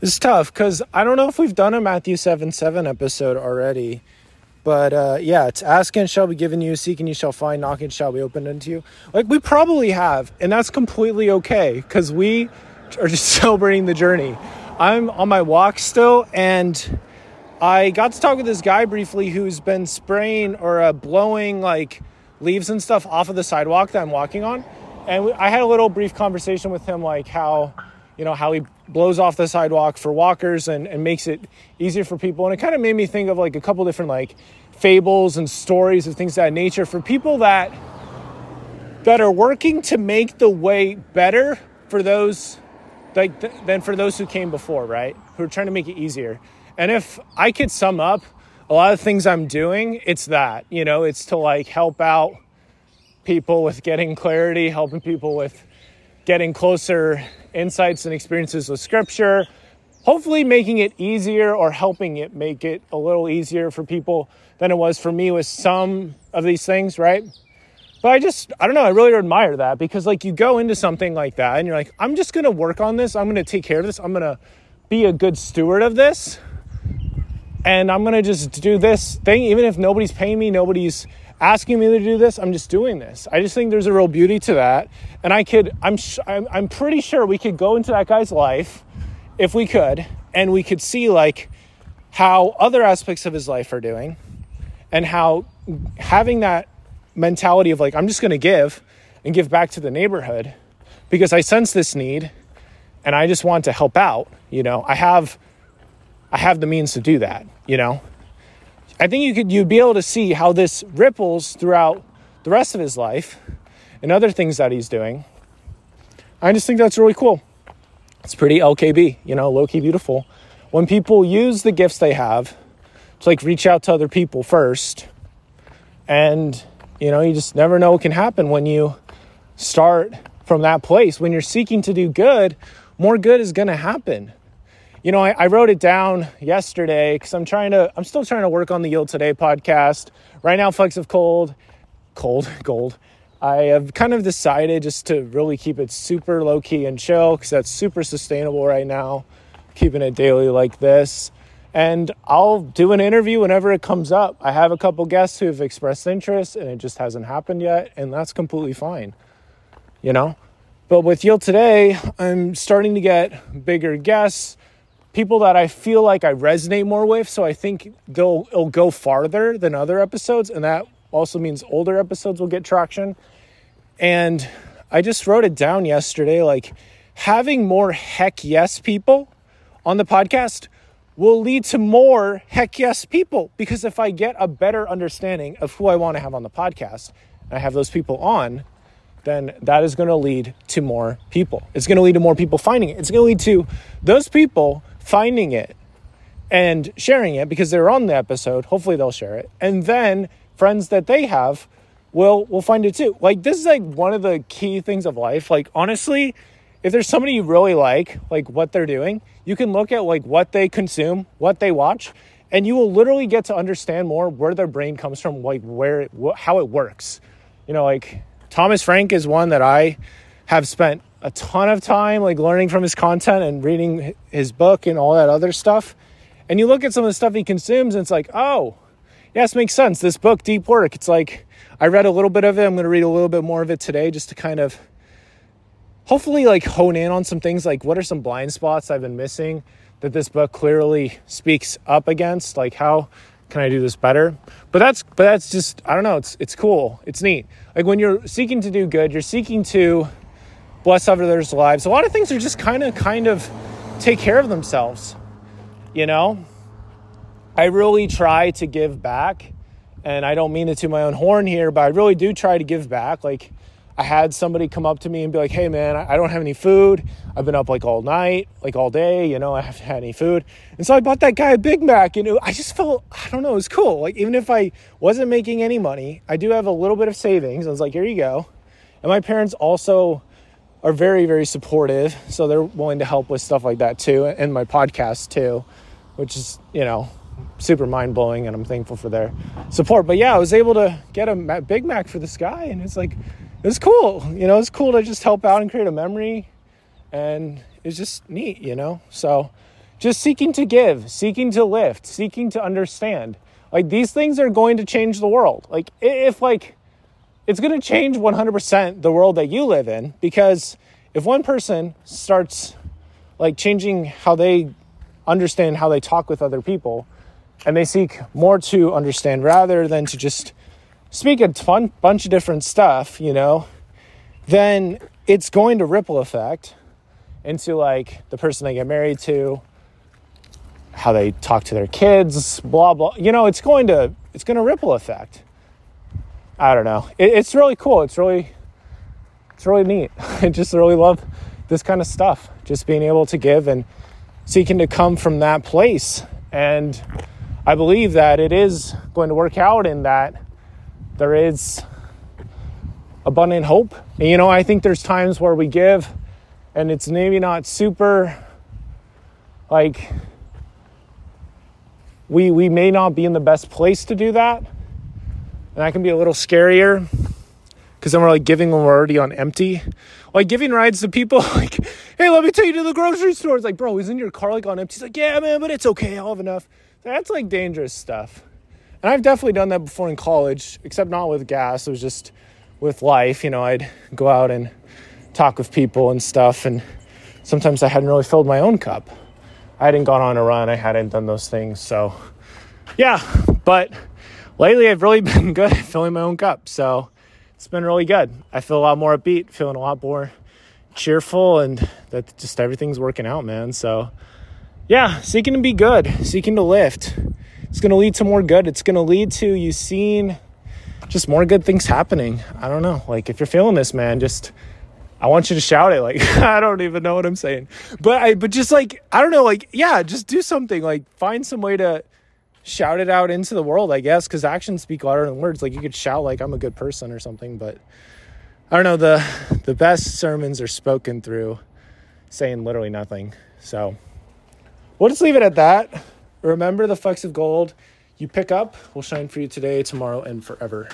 It's tough because I don't know if we've done a Matthew 7 7 episode already. But uh, yeah, it's asking shall be given you, seeking you shall find, knocking shall be opened unto you. Like we probably have, and that's completely okay because we are just celebrating the journey. I'm on my walk still, and I got to talk with this guy briefly who's been spraying or uh, blowing like leaves and stuff off of the sidewalk that I'm walking on. And I had a little brief conversation with him, like how, you know, how he blows off the sidewalk for walkers and, and makes it easier for people. And it kind of made me think of like a couple different like fables and stories of things of that nature for people that that are working to make the way better for those like th- than for those who came before, right? Who are trying to make it easier. And if I could sum up a lot of things I'm doing, it's that, you know, it's to like help out people with getting clarity, helping people with getting closer insights and experiences with scripture, hopefully making it easier or helping it make it a little easier for people than it was for me with some of these things, right? But I just, I don't know, I really admire that because like you go into something like that and you're like, I'm just gonna work on this, I'm gonna take care of this, I'm gonna be a good steward of this, and I'm gonna just do this thing, even if nobody's paying me, nobody's asking me to do this, I'm just doing this. I just think there's a real beauty to that. And I could, I'm, I'm, I'm pretty sure we could go into that guy's life if we could, and we could see like how other aspects of his life are doing and how having that mentality of like i'm just going to give and give back to the neighborhood because i sense this need and i just want to help out you know i have i have the means to do that you know i think you could you'd be able to see how this ripples throughout the rest of his life and other things that he's doing i just think that's really cool it's pretty lkb you know low key beautiful when people use the gifts they have to like reach out to other people first. And, you know, you just never know what can happen when you start from that place. When you're seeking to do good, more good is going to happen. You know, I, I, wrote it down yesterday because I'm trying to, I'm still trying to work on the Yield Today podcast. Right now, Flecks of Cold, cold, gold. I have kind of decided just to really keep it super low key and chill because that's super sustainable right now, keeping it daily like this and I'll do an interview whenever it comes up. I have a couple guests who have expressed interest and it just hasn't happened yet, and that's completely fine, you know? But with Yield today, I'm starting to get bigger guests, people that I feel like I resonate more with, so I think they'll it'll go farther than other episodes, and that also means older episodes will get traction. And I just wrote it down yesterday like having more heck yes people on the podcast will lead to more heck yes people. Because if I get a better understanding of who I want to have on the podcast, and I have those people on, then that is going to lead to more people. It's going to lead to more people finding it. It's going to lead to those people finding it and sharing it because they're on the episode. Hopefully they'll share it. And then friends that they have will will find it too. Like this is like one of the key things of life. Like honestly, if there's somebody you really like, like what they're doing, you can look at like what they consume, what they watch, and you will literally get to understand more where their brain comes from, like where it, how it works. You know, like Thomas Frank is one that I have spent a ton of time like learning from his content and reading his book and all that other stuff. And you look at some of the stuff he consumes and it's like, "Oh, yes, makes sense. This book, Deep Work, it's like I read a little bit of it. I'm going to read a little bit more of it today just to kind of hopefully like hone in on some things like what are some blind spots I've been missing that this book clearly speaks up against like how can I do this better but that's but that's just I don't know it's it's cool it's neat like when you're seeking to do good you're seeking to bless others lives a lot of things are just kind of kind of take care of themselves you know I really try to give back and I don't mean it to my own horn here but I really do try to give back like I had somebody come up to me and be like, hey man, I don't have any food. I've been up like all night, like all day, you know, I haven't had any food. And so I bought that guy a Big Mac and it, I just felt, I don't know, it was cool. Like even if I wasn't making any money, I do have a little bit of savings. I was like, here you go. And my parents also are very, very supportive. So they're willing to help with stuff like that too. And my podcast too, which is, you know, super mind blowing. And I'm thankful for their support. But yeah, I was able to get a Big Mac for this guy. And it's like, it's cool. You know, it's cool to just help out and create a memory. And it's just neat, you know? So, just seeking to give, seeking to lift, seeking to understand. Like these things are going to change the world. Like if like it's going to change 100% the world that you live in because if one person starts like changing how they understand how they talk with other people and they seek more to understand rather than to just speak a ton, bunch of different stuff, you know, then it's going to ripple effect into like the person they get married to, how they talk to their kids, blah blah. You know, it's going to it's going to ripple effect. I don't know. It, it's really cool. It's really it's really neat. I just really love this kind of stuff. Just being able to give and seeking to come from that place. And I believe that it is going to work out in that there is abundant hope. And, you know, I think there's times where we give and it's maybe not super like we we may not be in the best place to do that. And that can be a little scarier because then we're like giving when we're already on empty. Like giving rides to people like, hey, let me take you to the grocery store. It's like, bro, isn't your car like on empty? He's like, yeah, man, but it's okay. I'll have enough. That's like dangerous stuff. And I've definitely done that before in college, except not with gas. It was just with life. You know, I'd go out and talk with people and stuff. And sometimes I hadn't really filled my own cup. I hadn't gone on a run. I hadn't done those things. So, yeah. But lately, I've really been good at filling my own cup. So, it's been really good. I feel a lot more upbeat, feeling a lot more cheerful, and that just everything's working out, man. So, yeah, seeking to be good, seeking to lift. It's going to lead to more good. It's going to lead to you seeing just more good things happening. I don't know. Like, if you're feeling this, man, just. I want you to shout it like I don't even know what I'm saying. But I but just like I don't know like yeah, just do something like find some way to shout it out into the world, I guess, cuz actions speak louder than words. Like you could shout like I'm a good person or something, but I don't know the the best sermons are spoken through saying literally nothing. So we'll just leave it at that. Remember the flecks of gold you pick up will shine for you today, tomorrow, and forever.